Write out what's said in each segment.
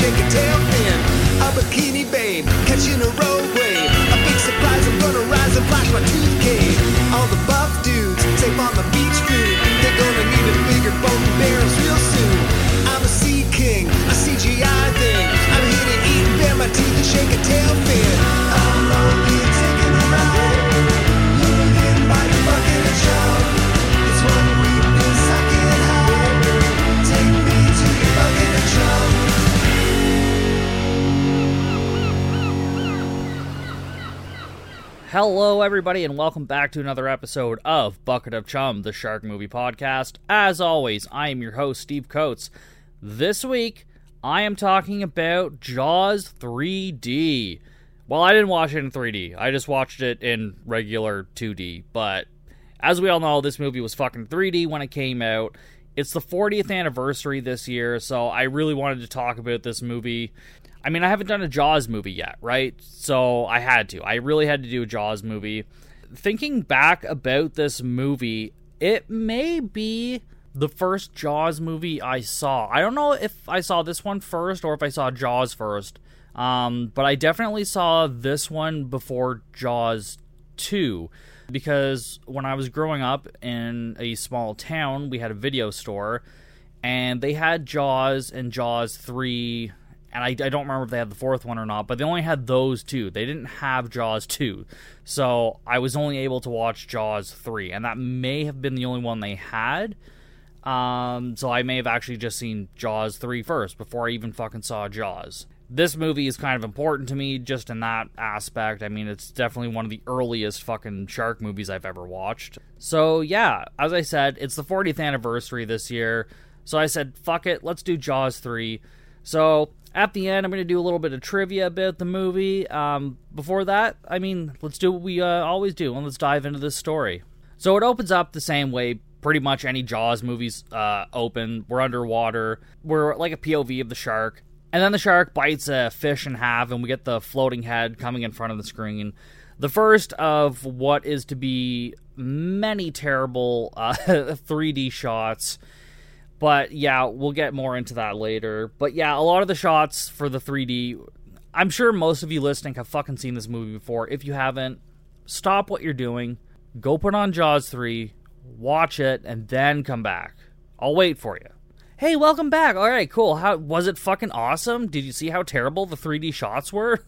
shake a tail fin. A bikini babe catching a road wave. A big surprise, I'm gonna rise and flash my tooth. All the Hello, everybody, and welcome back to another episode of Bucket of Chum, the Shark Movie Podcast. As always, I am your host, Steve Coates. This week, I am talking about Jaws 3D. Well, I didn't watch it in 3D, I just watched it in regular 2D. But as we all know, this movie was fucking 3D when it came out. It's the 40th anniversary this year, so I really wanted to talk about this movie. I mean, I haven't done a Jaws movie yet, right? So I had to. I really had to do a Jaws movie. Thinking back about this movie, it may be the first Jaws movie I saw. I don't know if I saw this one first or if I saw Jaws first. Um, but I definitely saw this one before Jaws 2 because when I was growing up in a small town, we had a video store and they had Jaws and Jaws 3 and I, I don't remember if they had the fourth one or not, but they only had those two. They didn't have Jaws 2. So I was only able to watch Jaws 3, and that may have been the only one they had. Um, so I may have actually just seen Jaws 3 first before I even fucking saw Jaws. This movie is kind of important to me just in that aspect. I mean, it's definitely one of the earliest fucking shark movies I've ever watched. So, yeah, as I said, it's the 40th anniversary this year. So I said, fuck it, let's do Jaws 3. So at the end, I'm going to do a little bit of trivia about the movie. Um, before that, I mean, let's do what we uh, always do and let's dive into this story. So it opens up the same way pretty much any Jaws movies uh, open. We're underwater, we're like a POV of the shark. And then the shark bites a fish in half, and we get the floating head coming in front of the screen. The first of what is to be many terrible uh, 3D shots. But yeah, we'll get more into that later. But yeah, a lot of the shots for the 3D, I'm sure most of you listening have fucking seen this movie before. If you haven't, stop what you're doing, go put on Jaws 3, watch it, and then come back. I'll wait for you. Hey, welcome back. All right, cool. How was it fucking awesome? Did you see how terrible the 3D shots were?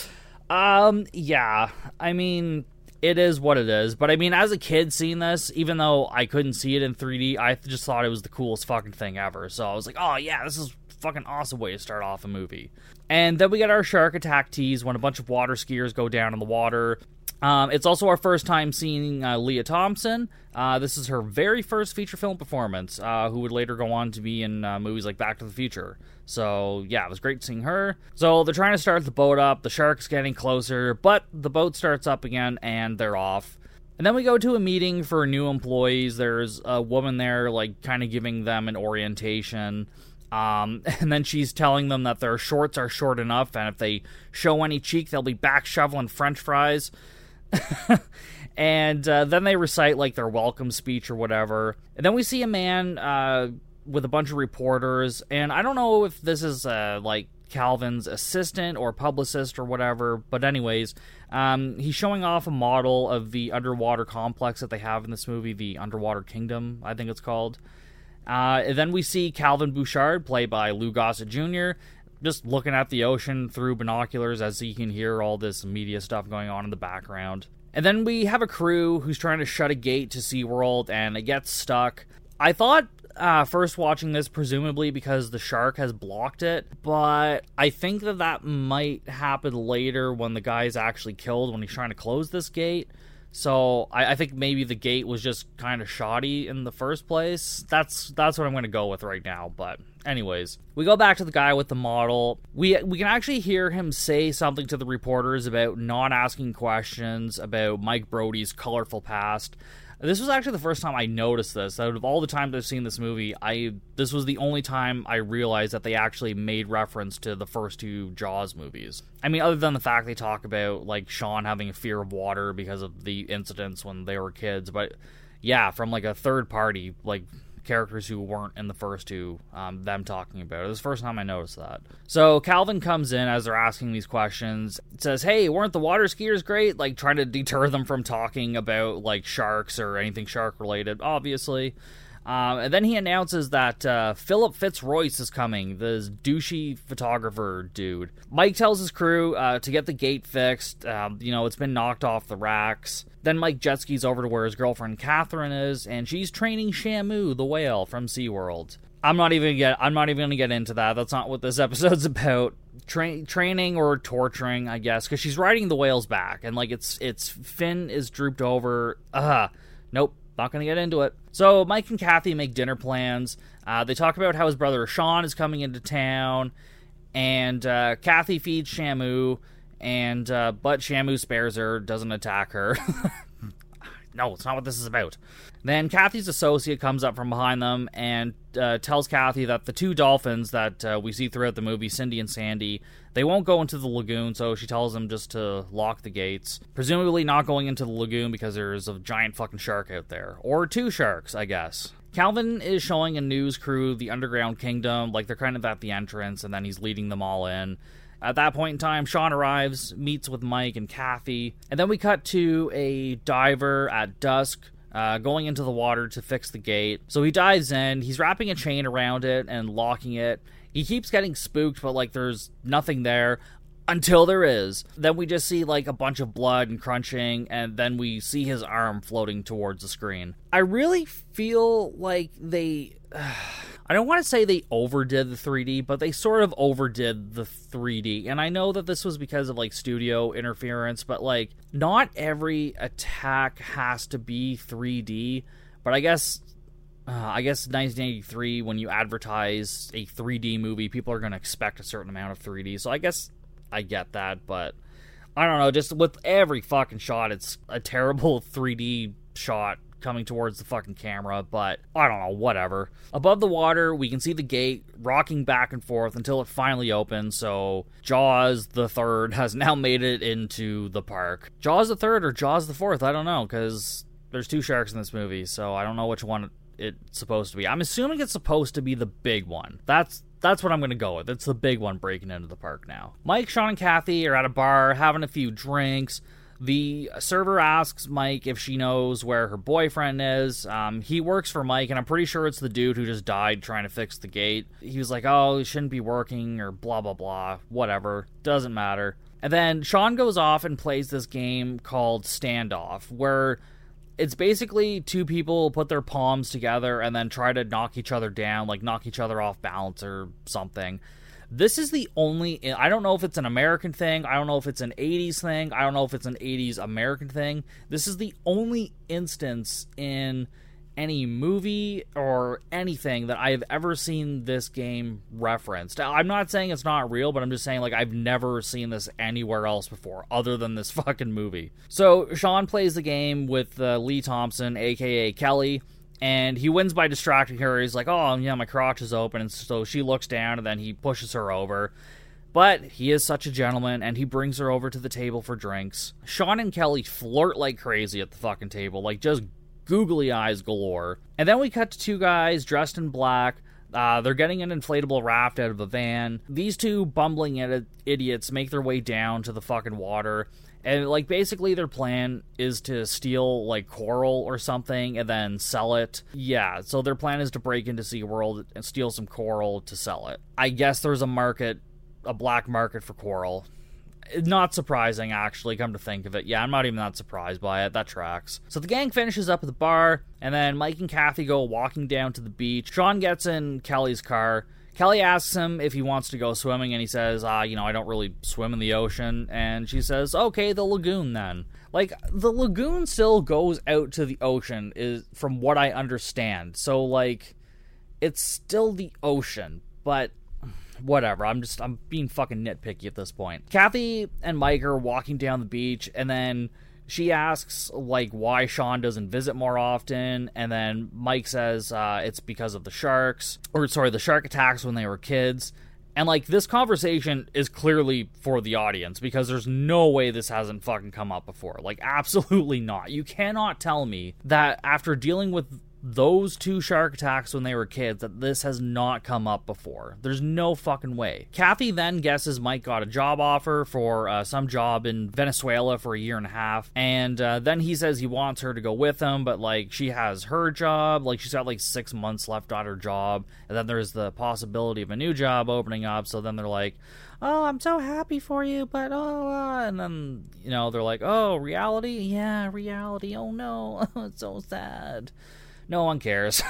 um, yeah. I mean, it is what it is. But I mean, as a kid seeing this, even though I couldn't see it in 3D, I just thought it was the coolest fucking thing ever. So I was like, oh yeah, this is fucking awesome way to start off a movie. And then we get our shark attack tease when a bunch of water skiers go down in the water. Um, it's also our first time seeing uh, Lea Thompson. Uh, this is her very first feature film performance, uh, who would later go on to be in uh, movies like Back to the Future. So, yeah, it was great seeing her. So, they're trying to start the boat up. The shark's getting closer, but the boat starts up again and they're off. And then we go to a meeting for new employees. There's a woman there, like, kind of giving them an orientation. Um, and then she's telling them that their shorts are short enough, and if they show any cheek, they'll be back shoveling french fries. and uh, then they recite like their welcome speech or whatever. And then we see a man uh, with a bunch of reporters, and I don't know if this is uh, like Calvin's assistant or publicist or whatever, but anyways, um, he's showing off a model of the underwater complex that they have in this movie, the Underwater Kingdom, I think it's called. Uh, then we see Calvin Bouchard, played by Lou Gossett Jr., just looking at the ocean through binoculars as he can hear all this media stuff going on in the background. And then we have a crew who's trying to shut a gate to SeaWorld and it gets stuck. I thought uh, first watching this, presumably because the shark has blocked it, but I think that that might happen later when the guy's actually killed when he's trying to close this gate. So I, I think maybe the gate was just kind of shoddy in the first place. That's that's what I'm going to go with right now. But anyways, we go back to the guy with the model. We we can actually hear him say something to the reporters about not asking questions about Mike Brody's colorful past. This was actually the first time I noticed this. Out of all the times I've seen this movie, I this was the only time I realized that they actually made reference to the first two Jaws movies. I mean, other than the fact they talk about like Sean having a fear of water because of the incidents when they were kids, but yeah, from like a third party, like characters who weren't in the first two, um, them talking about it. It was the first time I noticed that. So Calvin comes in as they're asking these questions, says, Hey, weren't the water skiers great? Like trying to deter them from talking about like sharks or anything shark related, obviously. Um, and then he announces that uh, Philip Fitzroyce is coming, this douchey photographer dude. Mike tells his crew uh, to get the gate fixed. Um, you know, it's been knocked off the racks. Then Mike jet skis over to where his girlfriend Catherine is, and she's training Shamu, the whale from SeaWorld. I'm not even get. I'm not even gonna get into that. That's not what this episode's about. Tra- training or torturing, I guess, because she's riding the whale's back, and like its its fin is drooped over. Uh nope. Not going to get into it. So Mike and Kathy make dinner plans. Uh, they talk about how his brother Sean is coming into town, and uh, Kathy feeds Shamu, and uh, but Shamu spares her, doesn't attack her. no, it's not what this is about. Then Kathy's associate comes up from behind them and uh, tells Kathy that the two dolphins that uh, we see throughout the movie, Cindy and Sandy, they won't go into the lagoon, so she tells them just to lock the gates. Presumably not going into the lagoon because there's a giant fucking shark out there. Or two sharks, I guess. Calvin is showing a news crew the underground kingdom, like they're kind of at the entrance, and then he's leading them all in. At that point in time, Sean arrives, meets with Mike and Kathy, and then we cut to a diver at dusk uh, going into the water to fix the gate. So he dives in, he's wrapping a chain around it and locking it. He keeps getting spooked, but like there's nothing there until there is. Then we just see like a bunch of blood and crunching, and then we see his arm floating towards the screen. I really feel like they. I don't want to say they overdid the 3D, but they sort of overdid the 3D. And I know that this was because of like studio interference, but like not every attack has to be 3D. But I guess uh, I guess 1983 when you advertise a 3D movie, people are going to expect a certain amount of 3D. So I guess I get that, but I don't know, just with every fucking shot it's a terrible 3D shot coming towards the fucking camera, but I don't know, whatever. Above the water, we can see the gate rocking back and forth until it finally opens. So Jaws the third has now made it into the park. Jaws the third or Jaws the fourth, I don't know, because there's two sharks in this movie, so I don't know which one it's supposed to be. I'm assuming it's supposed to be the big one. That's that's what I'm to go with. It's the big one breaking into the park now. Mike, Sean, and Kathy are at a bar having a few drinks. The server asks Mike if she knows where her boyfriend is. Um, he works for Mike, and I'm pretty sure it's the dude who just died trying to fix the gate. He was like, oh, he shouldn't be working, or blah, blah, blah. Whatever. Doesn't matter. And then Sean goes off and plays this game called Standoff, where it's basically two people put their palms together and then try to knock each other down, like knock each other off balance or something. This is the only. I don't know if it's an American thing. I don't know if it's an 80s thing. I don't know if it's an 80s American thing. This is the only instance in any movie or anything that I have ever seen this game referenced. I'm not saying it's not real, but I'm just saying like I've never seen this anywhere else before other than this fucking movie. So Sean plays the game with uh, Lee Thompson, aka Kelly. And he wins by distracting her. He's like, "Oh, yeah, my crotch is open," and so she looks down, and then he pushes her over. But he is such a gentleman, and he brings her over to the table for drinks. Sean and Kelly flirt like crazy at the fucking table, like just googly eyes galore. And then we cut to two guys dressed in black. Uh, they're getting an inflatable raft out of a van. These two bumbling idiots make their way down to the fucking water. And, like, basically, their plan is to steal, like, coral or something and then sell it. Yeah, so their plan is to break into SeaWorld and steal some coral to sell it. I guess there's a market, a black market for coral not surprising, actually, come to think of it. Yeah, I'm not even that surprised by it. That tracks. So the gang finishes up at the bar, and then Mike and Kathy go walking down to the beach. Sean gets in Kelly's car. Kelly asks him if he wants to go swimming, and he says, ah, you know, I don't really swim in the ocean. And she says, okay, the lagoon then. Like, the lagoon still goes out to the ocean, is from what I understand. So, like, it's still the ocean, but whatever. I'm just I'm being fucking nitpicky at this point. Kathy and Mike are walking down the beach, and then she asks like why Sean doesn't visit more often, and then Mike says uh, it's because of the sharks, or sorry, the shark attacks when they were kids. And like this conversation is clearly for the audience because there's no way this hasn't fucking come up before. Like absolutely not. You cannot tell me that after dealing with those two shark attacks when they were kids that this has not come up before. There's no fucking way. Kathy then guesses Mike got a job offer for uh, some job in Venezuela for a year and a half, and uh, then he says he wants her to go with him, but like she has her job, like she's got like six months left on her job, and then there's the possibility of a new job opening up. So then they're like, "Oh, I'm so happy for you," but oh, uh, and then you know they're like, "Oh, reality, yeah, reality. Oh no, it's so sad." No one cares.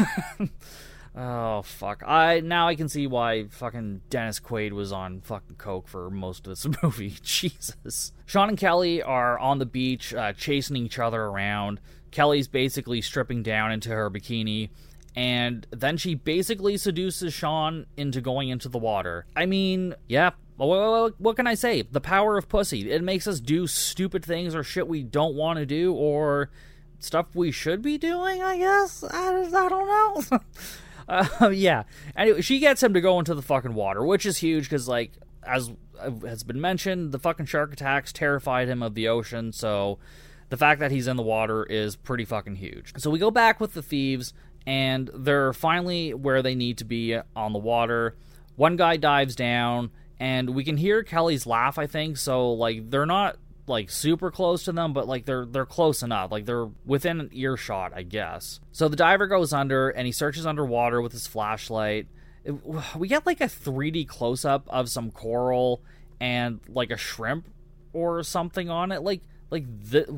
oh fuck! I now I can see why fucking Dennis Quaid was on fucking coke for most of this movie. Jesus. Sean and Kelly are on the beach uh, chasing each other around. Kelly's basically stripping down into her bikini. And then she basically seduces Sean into going into the water. I mean, yeah, what, what, can I say? The power of pussy. It makes us do stupid things or shit we don't want to do, or stuff we should be doing, I guess. I, I don't know. uh, yeah. Anyway, she gets him to go into the fucking water, which is huge because, like, as has been mentioned, the fucking shark attacks terrified him of the ocean. So the fact that he's in the water is pretty fucking huge. So we go back with the thieves, and they're finally where they need to be on the water. One guy dives down, and we can hear Kelly's laugh, I think. So, like, they're not like super close to them, but like they're they're close enough. Like they're within earshot, I guess. So the diver goes under and he searches underwater with his flashlight. It, we get like a 3D close up of some coral and like a shrimp or something on it. Like like th-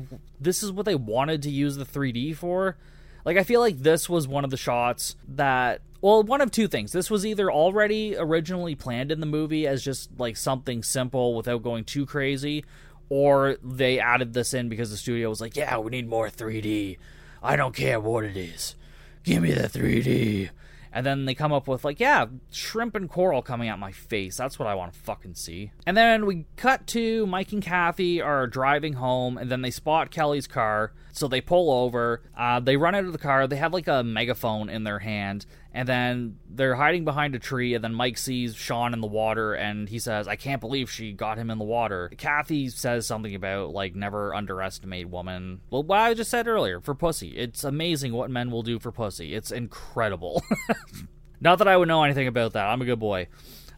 this is what they wanted to use the 3D for. Like I feel like this was one of the shots that well, one of two things. This was either already originally planned in the movie as just like something simple without going too crazy, or they added this in because the studio was like, "Yeah, we need more 3D. I don't care what it is. Give me the 3D." And then they come up with like, "Yeah, shrimp and coral coming out my face. That's what I want to fucking see." And then we cut to Mike and Kathy are driving home, and then they spot Kelly's car, so they pull over. Uh, they run out of the car. They have like a megaphone in their hand, and then they're hiding behind a tree and then mike sees sean in the water and he says i can't believe she got him in the water. Kathy says something about like never underestimate woman. Well what i just said earlier for pussy. It's amazing what men will do for pussy. It's incredible. Not that i would know anything about that. I'm a good boy.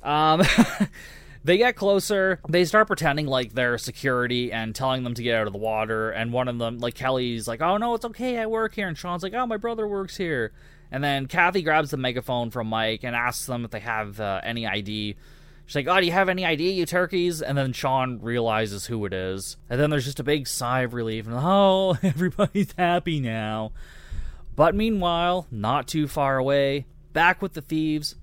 Um they get closer they start pretending like they're security and telling them to get out of the water and one of them like kelly's like oh no it's okay i work here and sean's like oh my brother works here and then Kathy grabs the megaphone from Mike and asks them if they have uh, any ID. She's like, "Oh, do you have any ID, you turkeys?" And then Sean realizes who it is. And then there's just a big sigh of relief, and oh, everybody's happy now. But meanwhile, not too far away, back with the thieves,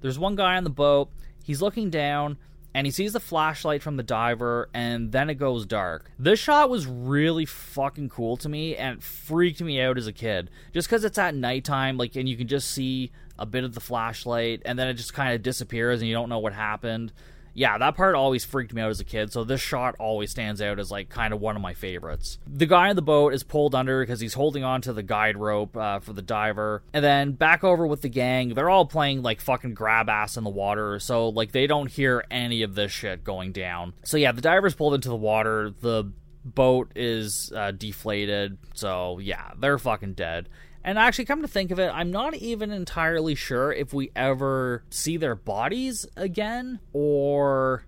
there's one guy on the boat. He's looking down, and he sees the flashlight from the diver and then it goes dark. This shot was really fucking cool to me and freaked me out as a kid. Just cuz it's at nighttime like and you can just see a bit of the flashlight and then it just kind of disappears and you don't know what happened yeah, that part always freaked me out as a kid. So this shot always stands out as like kind of one of my favorites. The guy on the boat is pulled under because he's holding on to the guide rope uh, for the diver, and then back over with the gang. They're all playing like fucking grab ass in the water, so like they don't hear any of this shit going down. So yeah, the diver's pulled into the water. The boat is uh, deflated, so yeah, they're fucking dead. And actually, come to think of it, I'm not even entirely sure if we ever see their bodies again or.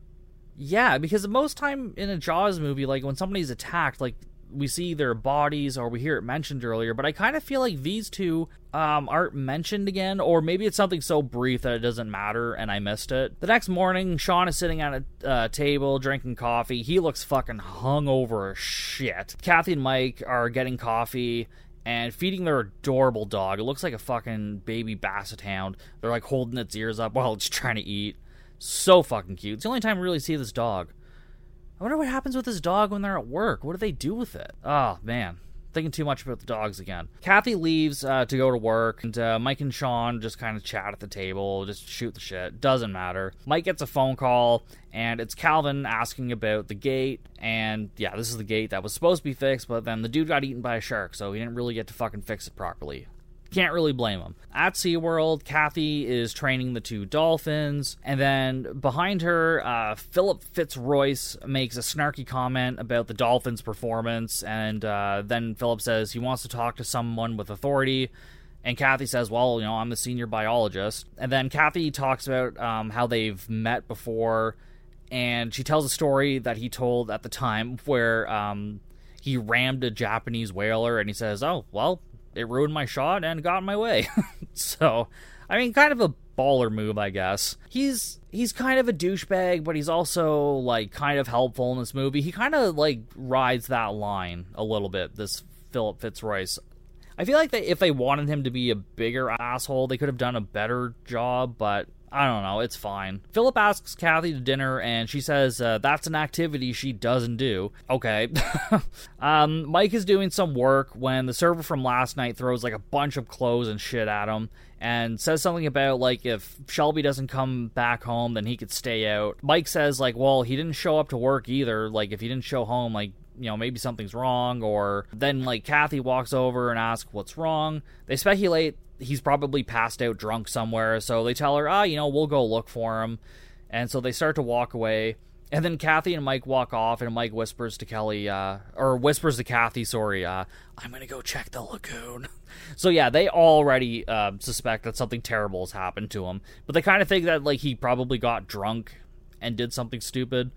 Yeah, because most time in a Jaws movie, like when somebody's attacked, like we see their bodies or we hear it mentioned earlier, but I kind of feel like these two um, aren't mentioned again, or maybe it's something so brief that it doesn't matter and I missed it. The next morning, Sean is sitting at a uh, table drinking coffee. He looks fucking hungover as shit. Kathy and Mike are getting coffee and feeding their adorable dog. It looks like a fucking baby basset hound. They're like holding its ears up while it's trying to eat. So fucking cute. It's the only time we really see this dog. I wonder what happens with this dog when they're at work. What do they do with it? Oh man, thinking too much about the dogs again. Kathy leaves uh, to go to work, and uh, Mike and Sean just kind of chat at the table, just shoot the shit. Doesn't matter. Mike gets a phone call, and it's Calvin asking about the gate. And yeah, this is the gate that was supposed to be fixed, but then the dude got eaten by a shark, so he didn't really get to fucking fix it properly. Can't really blame him. At SeaWorld, Kathy is training the two dolphins, and then behind her, uh, Philip Fitzroyce makes a snarky comment about the dolphins' performance, and uh, then Philip says he wants to talk to someone with authority, And Kathy says, Well, you know, I'm the senior biologist. And then Kathy talks about um, how they've met before. And she tells a story that he told at the time where um, he rammed a Japanese whaler and he says, Oh, well, it ruined my shot and got in my way. so, I mean, kind of a baller move, I guess. He's he's kind of a douchebag, but he's also like kind of helpful in this movie. He kind of like rides that line a little bit. This Philip Fitzroyce. I feel like that if they wanted him to be a bigger asshole, they could have done a better job, but I don't know. It's fine. Philip asks Kathy to dinner, and she says uh, that's an activity she doesn't do. Okay. um, Mike is doing some work when the server from last night throws like a bunch of clothes and shit at him and says something about like if Shelby doesn't come back home, then he could stay out. Mike says like, well, he didn't show up to work either. Like if he didn't show home, like you know maybe something's wrong. Or then like Kathy walks over and asks what's wrong. They speculate he's probably passed out drunk somewhere. So they tell her, ah, you know, we'll go look for him. And so they start to walk away. And then Kathy and Mike walk off, and Mike whispers to Kelly, uh, or whispers to Kathy, sorry, uh, I'm gonna go check the lagoon. so yeah, they already uh, suspect that something terrible has happened to him, but they kind of think that like he probably got drunk and did something stupid,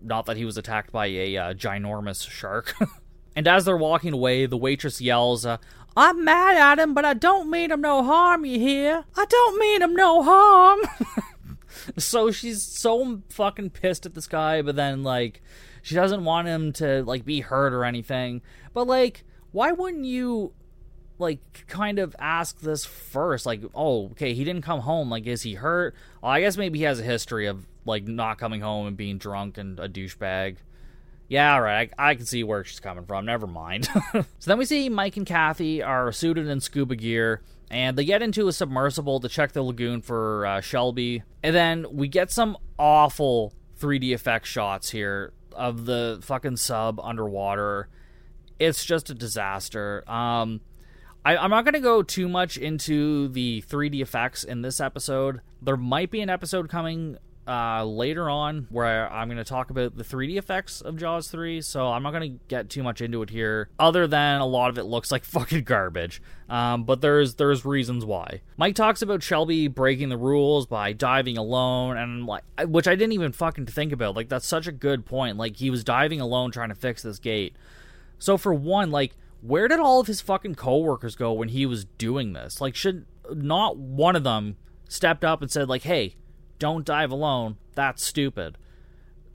not that he was attacked by a uh, ginormous shark. and as they're walking away, the waitress yells, uh, I'm mad at him, but I don't mean him no harm, you hear? I don't mean him no harm. so she's so fucking pissed at this guy, but then, like, she doesn't want him to, like, be hurt or anything. But, like, why wouldn't you, like, kind of ask this first? Like, oh, okay, he didn't come home. Like, is he hurt? Well, I guess maybe he has a history of, like, not coming home and being drunk and a douchebag. Yeah, all right. I, I, can see where she's coming from. Never mind. so then we see Mike and Kathy are suited in scuba gear, and they get into a submersible to check the lagoon for uh, Shelby. And then we get some awful 3D effect shots here of the fucking sub underwater. It's just a disaster. Um, I, I'm not going to go too much into the 3D effects in this episode. There might be an episode coming uh, later on where I'm going to talk about the 3D effects of Jaws 3, so I'm not going to get too much into it here, other than a lot of it looks like fucking garbage. Um, but there's there's reasons why. Mike talks about Shelby breaking the rules by diving alone, and like, which I didn't even fucking think about. Like that's such a good point. Like he was diving alone trying to fix this gate. So for one, like where did all of his fucking coworkers go when he was doing this? Like should not one of them stepped up and said like, "Hey, don't dive alone. That's stupid.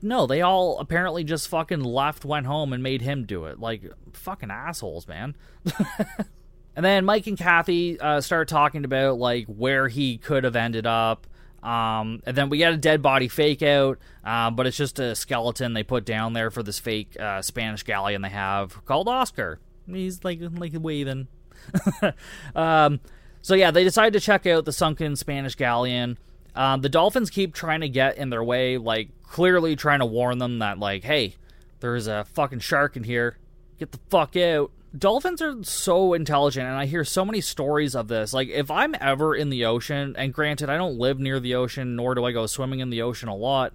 No, they all apparently just fucking left, went home, and made him do it. Like, fucking assholes, man. and then Mike and Kathy uh, start talking about, like, where he could have ended up. Um, and then we get a dead body fake out, uh, but it's just a skeleton they put down there for this fake uh, Spanish galleon they have called Oscar. He's like like waving. um, so yeah, they decide to check out the sunken Spanish galleon. Um, the Dolphins keep trying to get in their way, like clearly trying to warn them that, like, hey, there's a fucking shark in here. Get the fuck out. Dolphins are so intelligent, and I hear so many stories of this. Like, if I'm ever in the ocean, and granted, I don't live near the ocean, nor do I go swimming in the ocean a lot,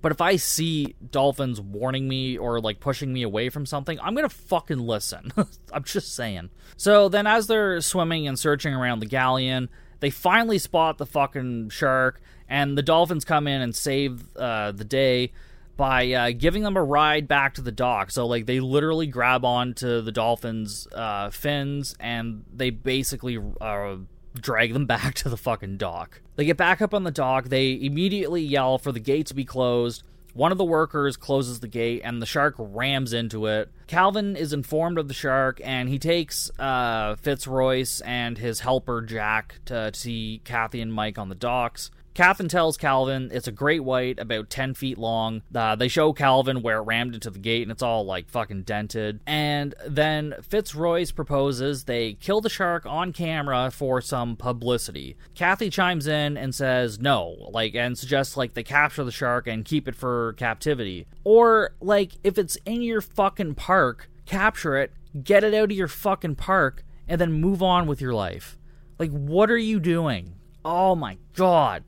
but if I see dolphins warning me or like pushing me away from something, I'm gonna fucking listen. I'm just saying. So then, as they're swimming and searching around the galleon, they finally spot the fucking shark, and the dolphins come in and save uh, the day by uh, giving them a ride back to the dock. So, like, they literally grab onto the dolphins' uh, fins and they basically uh, drag them back to the fucking dock. They get back up on the dock. They immediately yell for the gate to be closed. One of the workers closes the gate and the shark rams into it. Calvin is informed of the shark and he takes uh, Fitzroyce and his helper Jack to, to see Kathy and Mike on the docks. Catherine tells Calvin it's a great white, about 10 feet long. Uh, they show Calvin where it rammed into the gate, and it's all like fucking dented. And then Fitzroyce proposes they kill the shark on camera for some publicity. Kathy chimes in and says no, like, and suggests like they capture the shark and keep it for captivity. Or, like, if it's in your fucking park, capture it, get it out of your fucking park, and then move on with your life. Like, what are you doing? Oh my god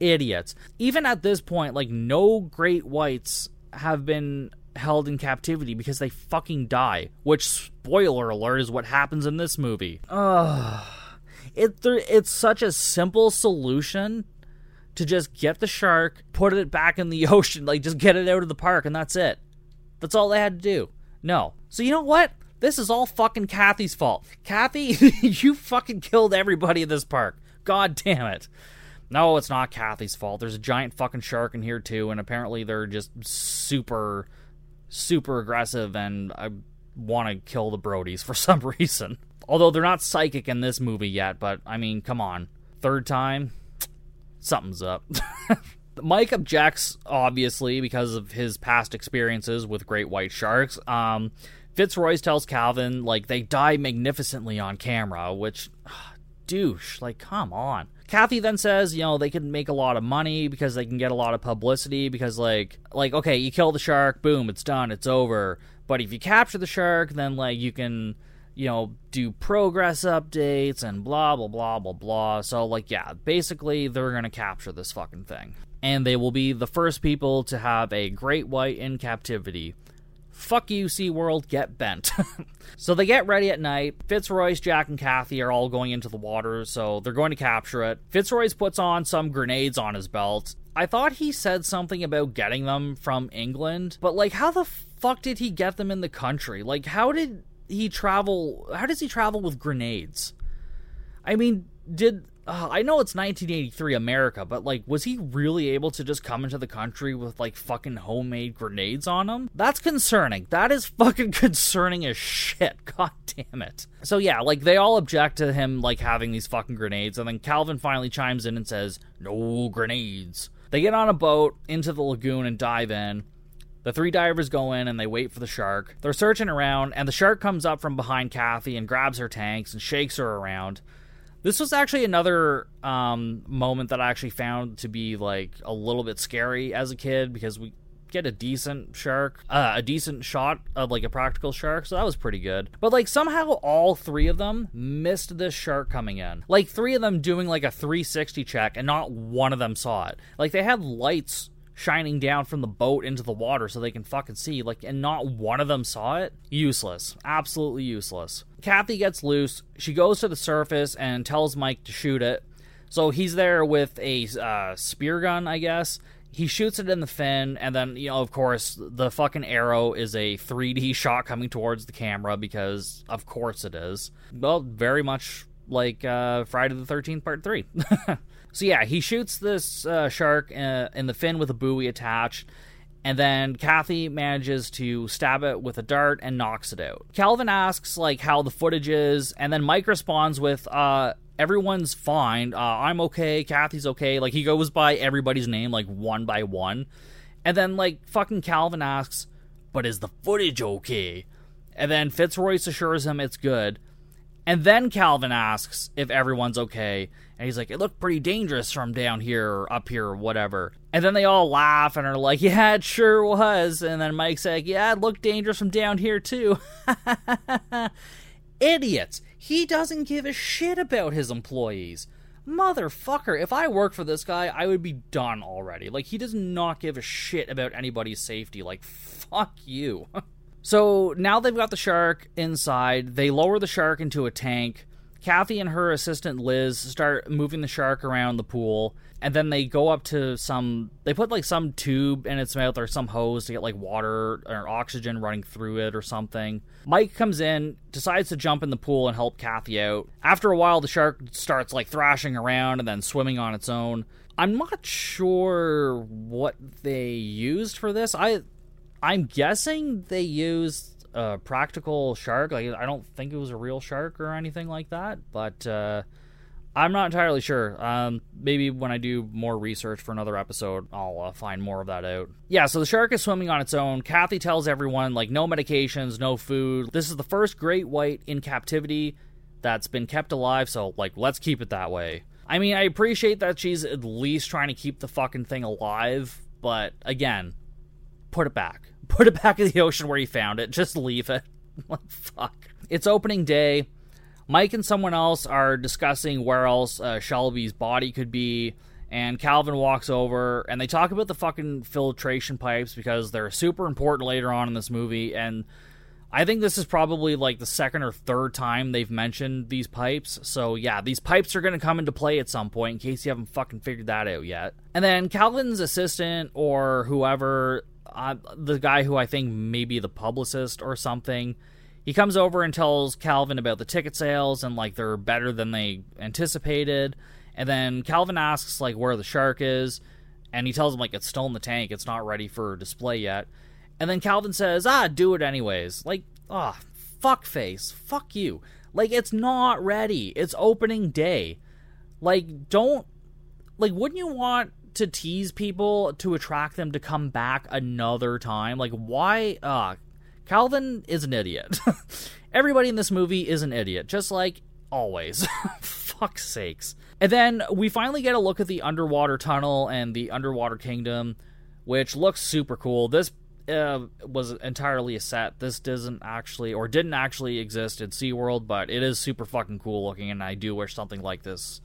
idiots. Even at this point, like no great whites have been held in captivity because they fucking die. Which spoiler alert is what happens in this movie. Ugh. It it's such a simple solution to just get the shark, put it back in the ocean, like just get it out of the park, and that's it. That's all they had to do. No. So you know what? This is all fucking Kathy's fault. Kathy, you fucking killed everybody in this park. God damn it. No, it's not Kathy's fault. There's a giant fucking shark in here too, and apparently they're just super, super aggressive, and I want to kill the Brodies for some reason. Although they're not psychic in this movie yet, but I mean, come on. Third time? Something's up. Mike objects, obviously, because of his past experiences with great white sharks. Um, Fitzroy tells Calvin, like, they die magnificently on camera, which, ugh, douche, like, come on. Kathy then says, you know, they can make a lot of money because they can get a lot of publicity because like like okay, you kill the shark, boom, it's done, it's over. But if you capture the shark, then like you can you know, do progress updates and blah blah blah blah blah. So like yeah, basically they're going to capture this fucking thing. And they will be the first people to have a great white in captivity fuck you, SeaWorld, get bent. so they get ready at night. Fitzroyce, Jack, and Kathy are all going into the water, so they're going to capture it. Fitzroyce puts on some grenades on his belt. I thought he said something about getting them from England, but like, how the fuck did he get them in the country? Like, how did he travel? How does he travel with grenades? I mean, did uh, I know it's 1983 America, but like, was he really able to just come into the country with like fucking homemade grenades on him? That's concerning. That is fucking concerning as shit. God damn it. So yeah, like they all object to him like having these fucking grenades, and then Calvin finally chimes in and says, "No grenades." They get on a boat into the lagoon and dive in. The three divers go in and they wait for the shark. They're searching around, and the shark comes up from behind Kathy and grabs her tanks and shakes her around. This was actually another um, moment that I actually found to be like a little bit scary as a kid because we get a decent shark, uh, a decent shot of like a practical shark, so that was pretty good. But like somehow all three of them missed this shark coming in. Like three of them doing like a 360 check and not one of them saw it. Like they had lights shining down from the boat into the water so they can fucking see like and not one of them saw it? Useless. Absolutely useless. Kathy gets loose. She goes to the surface and tells mike to shoot it. So he's there with a uh, spear gun i guess. He shoots it in the fin and then you know of course the fucking arrow is a 3d shot coming towards the camera because of course it is. Well very much like uh, friday the 13th part 3 So yeah, he shoots this uh, shark uh, in the fin with a buoy attached, and then Kathy manages to stab it with a dart and knocks it out. Calvin asks like how the footage is, and then Mike responds with, uh, "Everyone's fine. Uh, I'm okay. Kathy's okay." Like he goes by everybody's name like one by one, and then like fucking Calvin asks, "But is the footage okay?" And then Fitzroy assures him it's good. And then Calvin asks if everyone's okay. And he's like, it looked pretty dangerous from down here or up here or whatever. And then they all laugh and are like, yeah, it sure was. And then Mike's like, yeah, it looked dangerous from down here too. Idiots. He doesn't give a shit about his employees. Motherfucker, if I worked for this guy, I would be done already. Like, he does not give a shit about anybody's safety. Like, fuck you. So now they've got the shark inside. They lower the shark into a tank Kathy and her assistant Liz start moving the shark around the pool, and then they go up to some. They put like some tube in its mouth or some hose to get like water or oxygen running through it or something. Mike comes in, decides to jump in the pool and help Kathy out. After a while, the shark starts like thrashing around and then swimming on its own. I'm not sure what they used for this. I I'm guessing they used a practical shark. Like I don't think it was a real shark or anything like that, but uh, I'm not entirely sure. Um, maybe when I do more research for another episode, I'll uh, find more of that out. Yeah, so the shark is swimming on its own. Kathy tells everyone like no medications, no food. This is the first great white in captivity that's been kept alive, so like let's keep it that way. I mean, I appreciate that she's at least trying to keep the fucking thing alive, but again, put it back put it back in the ocean where he found it. Just leave it. like, fuck. It's opening day. Mike and someone else are discussing where else uh, Shelby's body could be. And Calvin walks over and they talk about the fucking filtration pipes because they're super important later on in this movie. And I think this is probably like the second or third time they've mentioned these pipes. So yeah, these pipes are going to come into play at some point in case you haven't fucking figured that out yet. And then Calvin's assistant or whoever, the guy who I think maybe the publicist or something, he comes over and tells Calvin about the ticket sales and like they're better than they anticipated. And then Calvin asks like where the shark is, and he tells him like it's still in the tank, it's not ready for display yet. And then Calvin says, "Ah, do it anyways." Like, ah, oh, fuck face, fuck you. Like it's not ready. It's opening day. Like don't like wouldn't you want to tease people to attract them to come back another time? Like why uh Calvin is an idiot. Everybody in this movie is an idiot, just like always. Fuck's sakes. And then we finally get a look at the underwater tunnel and the underwater kingdom, which looks super cool. This uh, was entirely a set. This doesn't actually, or didn't actually exist in SeaWorld, but it is super fucking cool looking, and I do wish something like this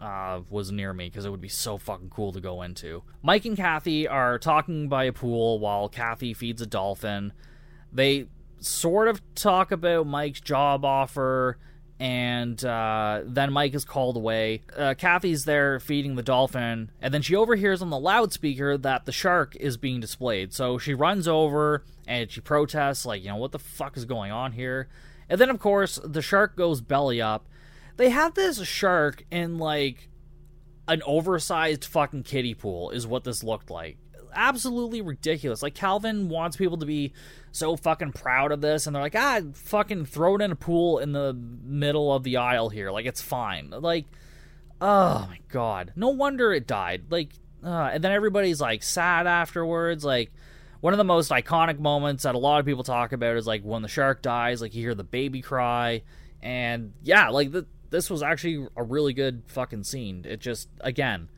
uh, was near me because it would be so fucking cool to go into. Mike and Kathy are talking by a pool while Kathy feeds a dolphin. They sort of talk about Mike's job offer and uh, then Mike is called away. Uh, Kathy's there feeding the dolphin, and then she overhears on the loudspeaker that the shark is being displayed. So she runs over and she protests, like, you know, what the fuck is going on here? And then, of course, the shark goes belly up. They have this shark in, like, an oversized fucking kiddie pool, is what this looked like absolutely ridiculous. Like Calvin wants people to be so fucking proud of this, and they're like, ah, fucking throw it in a pool in the middle of the aisle here. Like it's fine. Like, oh my god, no wonder it died. Like, uh, and then everybody's like sad afterwards. Like. One of the most iconic moments that a lot of people talk about is like when the shark dies, like you hear the baby cry, and yeah, like the, this was actually a really good fucking scene. It just again,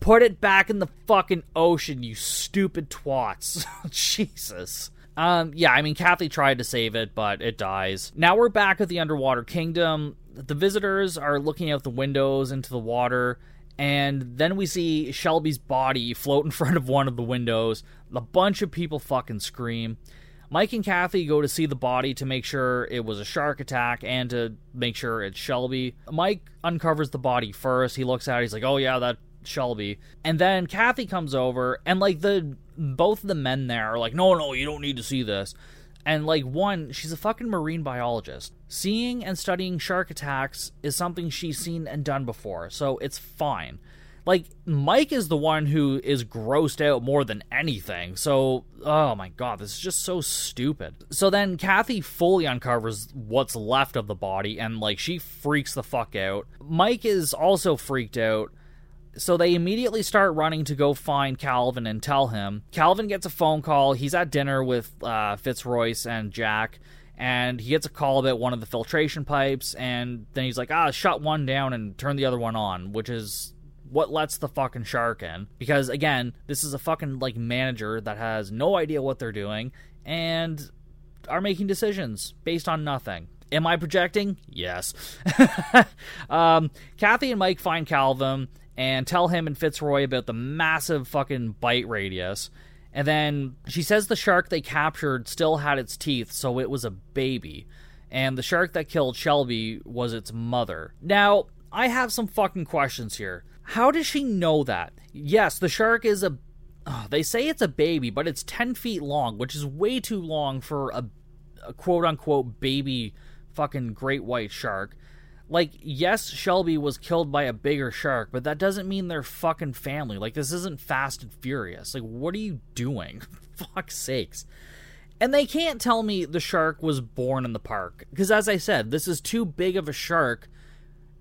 Put it back in the fucking ocean, you stupid twats. Jesus. Um, yeah, I mean, Kathy tried to save it, but it dies. Now we're back at the underwater kingdom. The visitors are looking out the windows into the water, and then we see Shelby's body float in front of one of the windows. A bunch of people fucking scream. Mike and Kathy go to see the body to make sure it was a shark attack and to make sure it's Shelby. Mike uncovers the body first. He looks at it. He's like, "Oh yeah, that Shelby. And then Kathy comes over and like the both the men there are like, "No, no, you don't need to see this." And like one, she's a fucking marine biologist. Seeing and studying shark attacks is something she's seen and done before, so it's fine. Like Mike is the one who is grossed out more than anything. So, oh my god, this is just so stupid. So then Kathy fully uncovers what's left of the body and like she freaks the fuck out. Mike is also freaked out so they immediately start running to go find Calvin and tell him. Calvin gets a phone call. He's at dinner with uh, Fitzroyce and Jack, and he gets a call about one of the filtration pipes. And then he's like, "Ah, shut one down and turn the other one on," which is what lets the fucking shark in. Because again, this is a fucking like manager that has no idea what they're doing and are making decisions based on nothing. Am I projecting? Yes. um, Kathy and Mike find Calvin and tell him and Fitzroy about the massive fucking bite radius. And then she says the shark they captured still had its teeth, so it was a baby. And the shark that killed Shelby was its mother. Now, I have some fucking questions here. How does she know that? Yes, the shark is a. Oh, they say it's a baby, but it's 10 feet long, which is way too long for a, a quote unquote baby fucking great white shark like yes shelby was killed by a bigger shark but that doesn't mean they're fucking family like this isn't fast and furious like what are you doing fuck's sakes and they can't tell me the shark was born in the park because as i said this is too big of a shark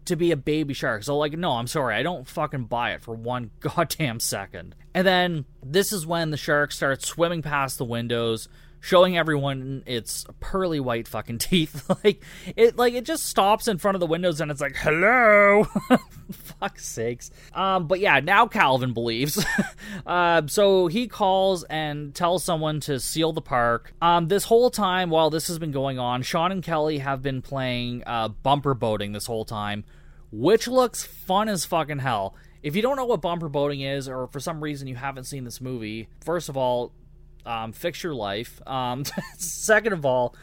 to be a baby shark. So like no i'm sorry. I don't fucking buy it for one goddamn second. And then this is when the shark starts swimming past the windows showing everyone its pearly white fucking teeth. like it like it just stops in front of the windows and it's like, "Hello." Fuck's sakes. Um but yeah, now Calvin believes. uh, so he calls and tells someone to seal the park. Um this whole time while this has been going on, Sean and Kelly have been playing uh bumper boating this whole time, which looks fun as fucking hell. If you don't know what bumper boating is, or for some reason you haven't seen this movie, first of all, Um, fix your life. Um, second of all,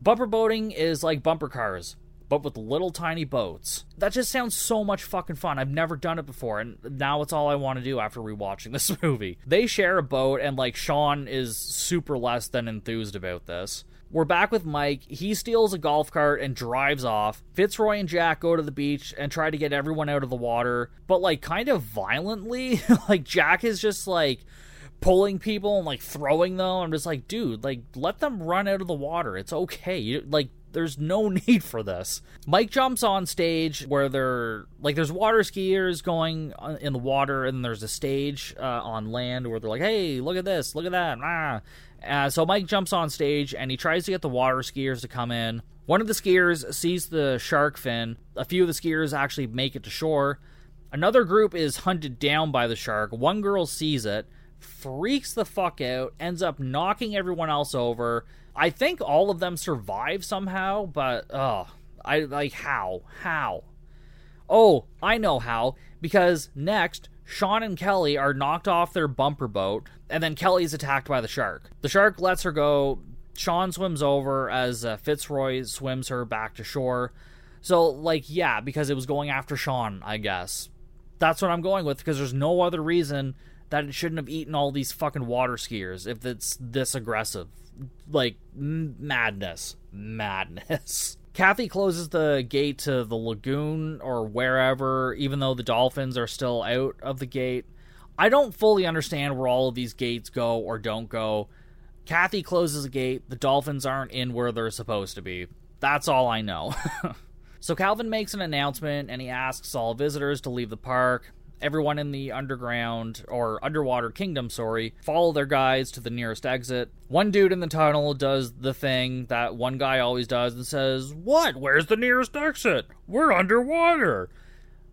bumper boating is like bumper cars but with little tiny boats. That just sounds so much fucking fun. I've never done it before, and now it's all I want to do after rewatching this movie. They share a boat, and like Sean is super less than enthused about this. We're back with Mike. He steals a golf cart and drives off. Fitzroy and Jack go to the beach and try to get everyone out of the water, but like kind of violently. like Jack is just like pulling people and like throwing them. I'm just like, dude, like let them run out of the water. It's okay. You, like there's no need for this. Mike jumps on stage where they're like there's water skiers going in the water, and there's a stage uh, on land where they're like, "Hey, look at this, look at that!" Ah. Uh, so Mike jumps on stage and he tries to get the water skiers to come in. One of the skiers sees the shark fin. A few of the skiers actually make it to shore. Another group is hunted down by the shark. One girl sees it, freaks the fuck out, ends up knocking everyone else over. I think all of them survive somehow, but oh, I like how? How? Oh, I know how. Because next, Sean and Kelly are knocked off their bumper boat, and then Kelly's attacked by the shark. The shark lets her go. Sean swims over as uh, Fitzroy swims her back to shore. So, like, yeah, because it was going after Sean, I guess. That's what I'm going with, because there's no other reason that it shouldn't have eaten all these fucking water skiers if it's this aggressive. Like, m- madness. Madness. Kathy closes the gate to the lagoon or wherever, even though the dolphins are still out of the gate. I don't fully understand where all of these gates go or don't go. Kathy closes the gate, the dolphins aren't in where they're supposed to be. That's all I know. so Calvin makes an announcement and he asks all visitors to leave the park everyone in the underground or underwater kingdom, sorry, follow their guides to the nearest exit. One dude in the tunnel does the thing that one guy always does and says, What? Where's the nearest exit? We're underwater.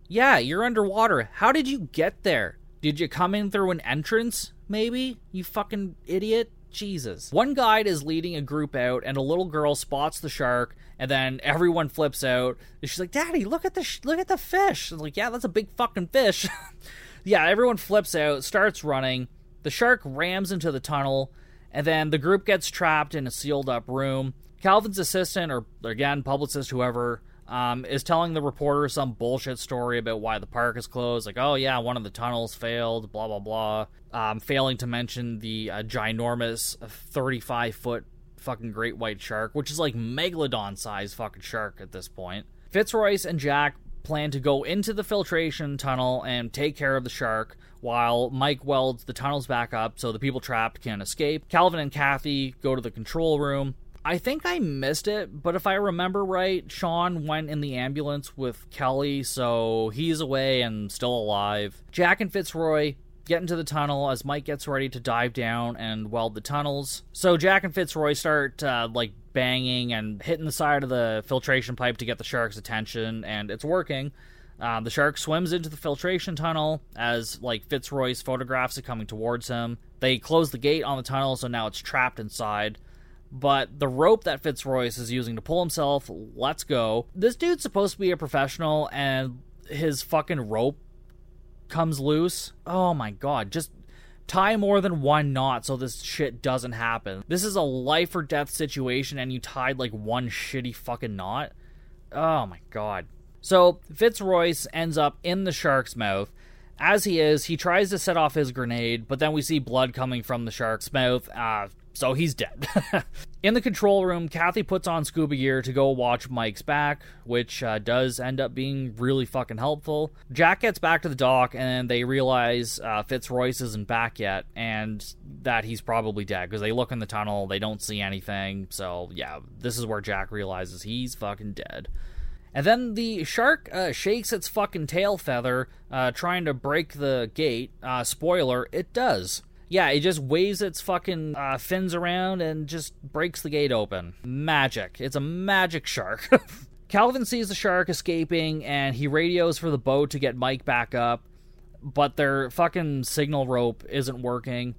Yeah, you're underwater. How did you get there? Did you come in through an entrance, maybe? You fucking idiot? Jesus. One guide is leading a group out, and a little girl spots the shark, and then everyone flips out. And she's like, "Daddy, look at the sh- look at the fish." I'm like, "Yeah, that's a big fucking fish." yeah, everyone flips out, starts running. The shark rams into the tunnel, and then the group gets trapped in a sealed up room. Calvin's assistant, or again, publicist, whoever, um, is telling the reporter some bullshit story about why the park is closed. Like, oh yeah, one of the tunnels failed, blah blah blah. Um, failing to mention the uh, ginormous 35 foot fucking great white shark, which is like megalodon sized fucking shark at this point. Fitzroyce and Jack plan to go into the filtration tunnel and take care of the shark while Mike welds the tunnels back up so the people trapped can escape. Calvin and Kathy go to the control room. I think I missed it, but if I remember right, Sean went in the ambulance with Kelly, so he's away and still alive. Jack and Fitzroy get into the tunnel as Mike gets ready to dive down and weld the tunnels. So Jack and Fitzroy start uh, like banging and hitting the side of the filtration pipe to get the shark's attention, and it's working. Uh, the shark swims into the filtration tunnel as like Fitzroyce photographs are coming towards him. They close the gate on the tunnel, so now it's trapped inside but the rope that Fitzroyce is using to pull himself lets go. This dude's supposed to be a professional, and his fucking rope comes loose. Oh my god, just tie more than one knot so this shit doesn't happen. This is a life or death situation, and you tied like one shitty fucking knot. Oh my god. So Fitzroyce ends up in the shark's mouth. As he is, he tries to set off his grenade, but then we see blood coming from the shark's mouth. Uh, so he's dead. In the control room, Kathy puts on scuba gear to go watch Mike's back, which uh, does end up being really fucking helpful. Jack gets back to the dock, and they realize uh, Fitzroyce isn't back yet, and that he's probably dead because they look in the tunnel, they don't see anything. So, yeah, this is where Jack realizes he's fucking dead. And then the shark uh, shakes its fucking tail feather, uh, trying to break the gate. Uh, spoiler, it does yeah, it just waves its fucking uh, fins around and just breaks the gate open. Magic. It's a magic shark. Calvin sees the shark escaping and he radios for the boat to get Mike back up, but their fucking signal rope isn't working.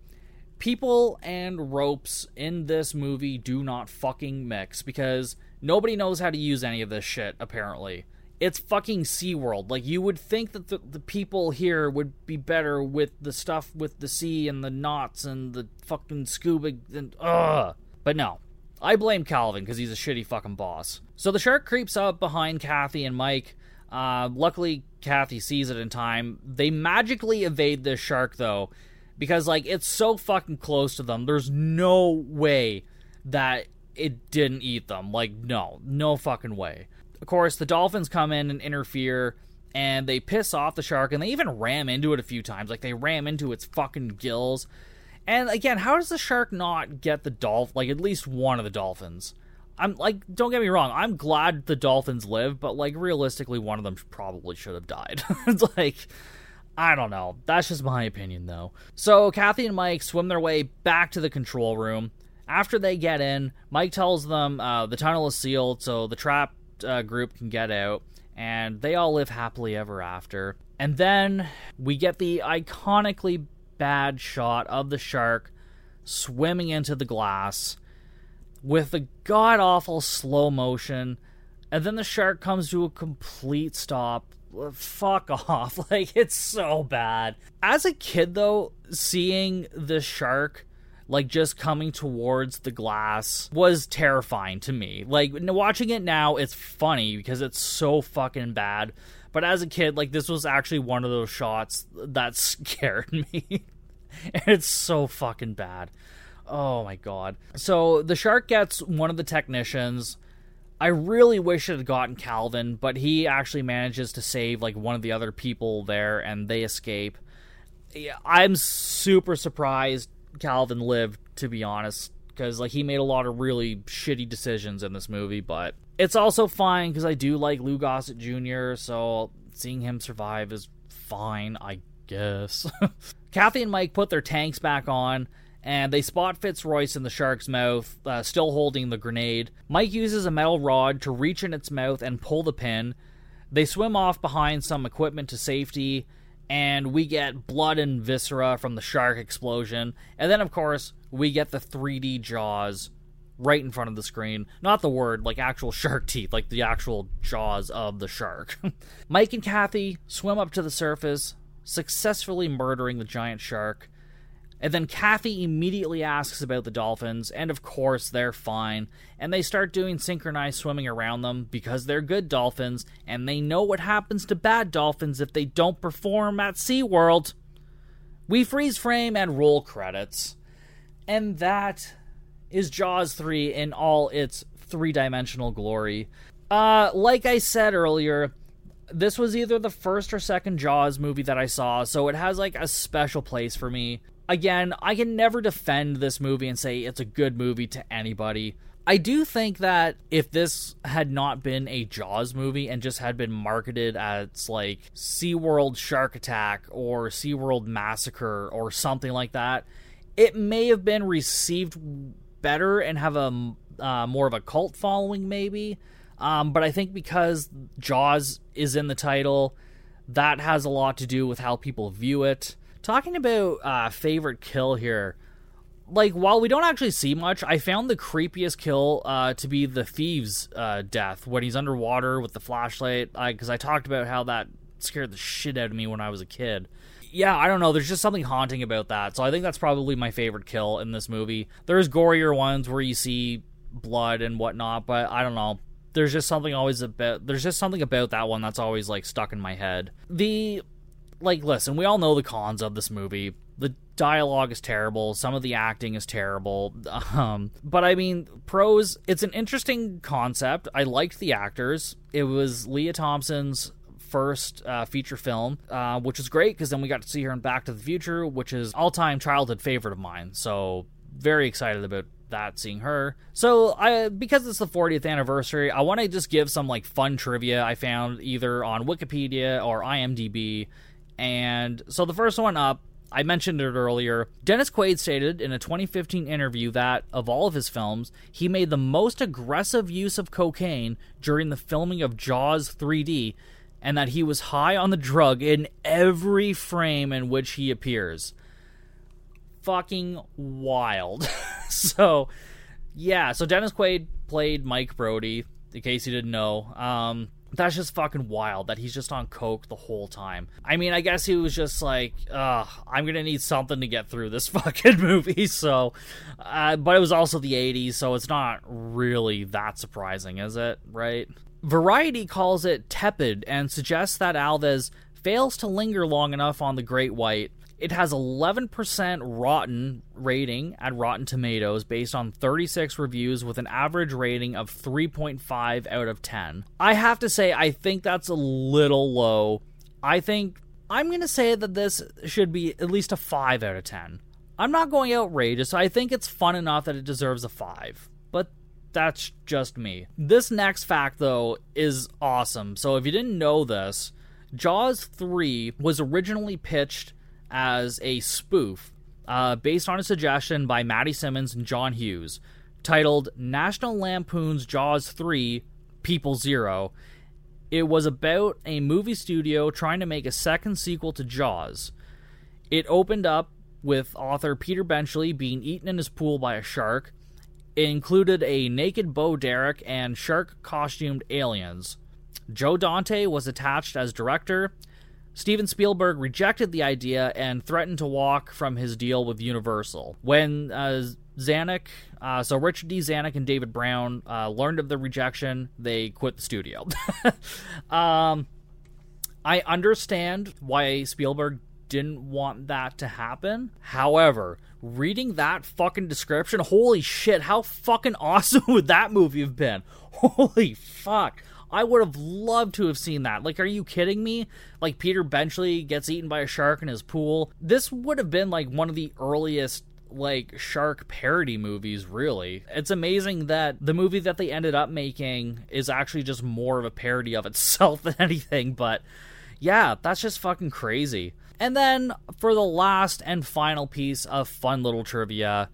People and ropes in this movie do not fucking mix because nobody knows how to use any of this shit, apparently. It's fucking SeaWorld. Like you would think that the, the people here would be better with the stuff with the sea and the knots and the fucking scuba and ugh. But no. I blame Calvin because he's a shitty fucking boss. So the shark creeps up behind Kathy and Mike. Uh, luckily, Kathy sees it in time. They magically evade this shark though, because like it's so fucking close to them. There's no way that it didn't eat them. Like no, no fucking way. Of course, the dolphins come in and interfere and they piss off the shark and they even ram into it a few times. Like they ram into its fucking gills. And again, how does the shark not get the dolphin? Like at least one of the dolphins. I'm like, don't get me wrong. I'm glad the dolphins live, but like realistically, one of them probably should have died. it's like, I don't know. That's just my opinion, though. So Kathy and Mike swim their way back to the control room. After they get in, Mike tells them uh, the tunnel is sealed, so the trap uh, group can get out, and they all live happily ever after. And then we get the iconically bad shot of the shark swimming into the glass with the god awful slow motion, and then the shark comes to a complete stop. Fuck off. Like, it's so bad. As a kid, though, seeing the shark like just coming towards the glass was terrifying to me. Like watching it now, it's funny because it's so fucking bad. But as a kid, like this was actually one of those shots that scared me. it's so fucking bad. Oh my god. So the shark gets one of the technicians. I really wish it had gotten Calvin, but he actually manages to save like one of the other people there and they escape. I'm super surprised Calvin lived, to be honest, because like he made a lot of really shitty decisions in this movie. But it's also fine because I do like Lou Gossett Jr. So seeing him survive is fine, I guess. Kathy and Mike put their tanks back on. And they spot Fitzroyce in the shark's mouth, uh, still holding the grenade. Mike uses a metal rod to reach in its mouth and pull the pin. They swim off behind some equipment to safety, and we get blood and viscera from the shark explosion. And then, of course, we get the 3D jaws right in front of the screen. Not the word, like actual shark teeth, like the actual jaws of the shark. Mike and Kathy swim up to the surface, successfully murdering the giant shark. And then Kathy immediately asks about the dolphins, and of course they're fine. And they start doing synchronized swimming around them because they're good dolphins, and they know what happens to bad dolphins if they don't perform at SeaWorld. We freeze frame and roll credits. And that is Jaws 3 in all its three dimensional glory. Uh, like I said earlier, this was either the first or second Jaws movie that I saw, so it has like a special place for me again, I can never defend this movie and say it's a good movie to anybody. I do think that if this had not been a Jaws movie and just had been marketed as like SeaWorld Shark Attack or SeaWorld Massacre or something like that, it may have been received better and have a uh, more of a cult following, maybe. Um, but I think because Jaws is in the title, that has a lot to do with how people view it. Talking about uh, favorite kill here, like while we don't actually see much, I found the creepiest kill uh, to be the thieves' uh, death when he's underwater with the flashlight. Because I talked about how that scared the shit out of me when I was a kid. Yeah, I don't know. There's just something haunting about that. So I think that's probably my favorite kill in this movie. There's gorier ones where you see blood and whatnot, but I don't know there's just something always about there's just something about that one that's always like stuck in my head. The like listen, we all know the cons of this movie. The dialogue is terrible, some of the acting is terrible. Um, but I mean, pros, it's an interesting concept. I liked the actors. It was Lea Thompson's first uh, feature film, uh, which was great because then we got to see her in Back to the Future, which is all-time childhood favorite of mine. So very excited about that seeing her. So I because it's the 40th anniversary, I want to just give some like fun trivia I found either on Wikipedia or IMDb and so the first one up, I mentioned it earlier. Dennis Quaid stated in a 2015 interview that, of all of his films, he made the most aggressive use of cocaine during the filming of Jaws 3D, and that he was high on the drug in every frame in which he appears. Fucking wild. so, yeah, so Dennis Quaid played Mike Brody, in case you didn't know. Um, that's just fucking wild that he's just on coke the whole time. I mean, I guess he was just like, "Ugh, I'm gonna need something to get through this fucking movie." So, uh, but it was also the '80s, so it's not really that surprising, is it? Right? Variety calls it tepid and suggests that Alves fails to linger long enough on the Great White it has 11% rotten rating at Rotten Tomatoes based on 36 reviews with an average rating of 3.5 out of 10. I have to say, I think that's a little low. I think I'm going to say that this should be at least a 5 out of 10. I'm not going outrageous. I think it's fun enough that it deserves a 5. But that's just me. This next fact, though, is awesome. So if you didn't know this, Jaws 3 was originally pitched as a spoof uh, based on a suggestion by Matty Simmons and John Hughes titled National Lampoon's Jaws 3 People Zero. It was about a movie studio trying to make a second sequel to Jaws. It opened up with author Peter Benchley being eaten in his pool by a shark. It included a naked Bo Derek and shark costumed aliens. Joe Dante was attached as director, Steven Spielberg rejected the idea and threatened to walk from his deal with Universal. When uh, Zanuck, uh, so Richard D. Zanuck and David Brown uh, learned of the rejection, they quit the studio. um, I understand why Spielberg didn't want that to happen. However, reading that fucking description, holy shit, how fucking awesome would that movie have been? Holy fuck. I would have loved to have seen that. Like, are you kidding me? Like, Peter Benchley gets eaten by a shark in his pool. This would have been like one of the earliest like shark parody movies really it's amazing that the movie that they ended up making is actually just more of a parody of itself than anything but yeah that's just fucking crazy and then for the last and final piece of fun little trivia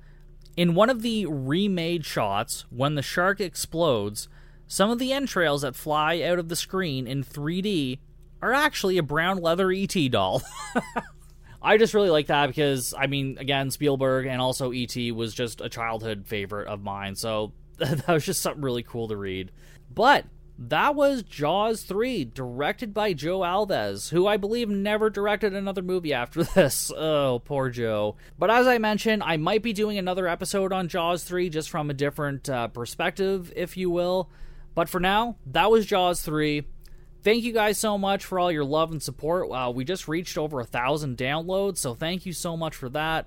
in one of the remade shots when the shark explodes some of the entrails that fly out of the screen in 3D are actually a brown leather ET doll. I just really like that because, I mean, again, Spielberg and also ET was just a childhood favorite of mine, so that was just something really cool to read. But that was Jaws 3, directed by Joe Alves, who I believe never directed another movie after this. Oh, poor Joe. But as I mentioned, I might be doing another episode on Jaws 3 just from a different uh, perspective, if you will. But for now, that was Jaws 3. Thank you guys so much for all your love and support. Uh, we just reached over a thousand downloads, so thank you so much for that.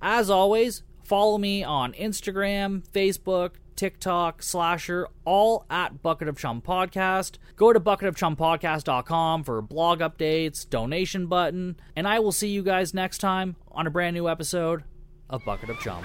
As always, follow me on Instagram, Facebook, TikTok, Slasher, all at Bucket of Chum Podcast. Go to bucketofchumpodcast.com for blog updates, donation button, and I will see you guys next time on a brand new episode of Bucket of Chum.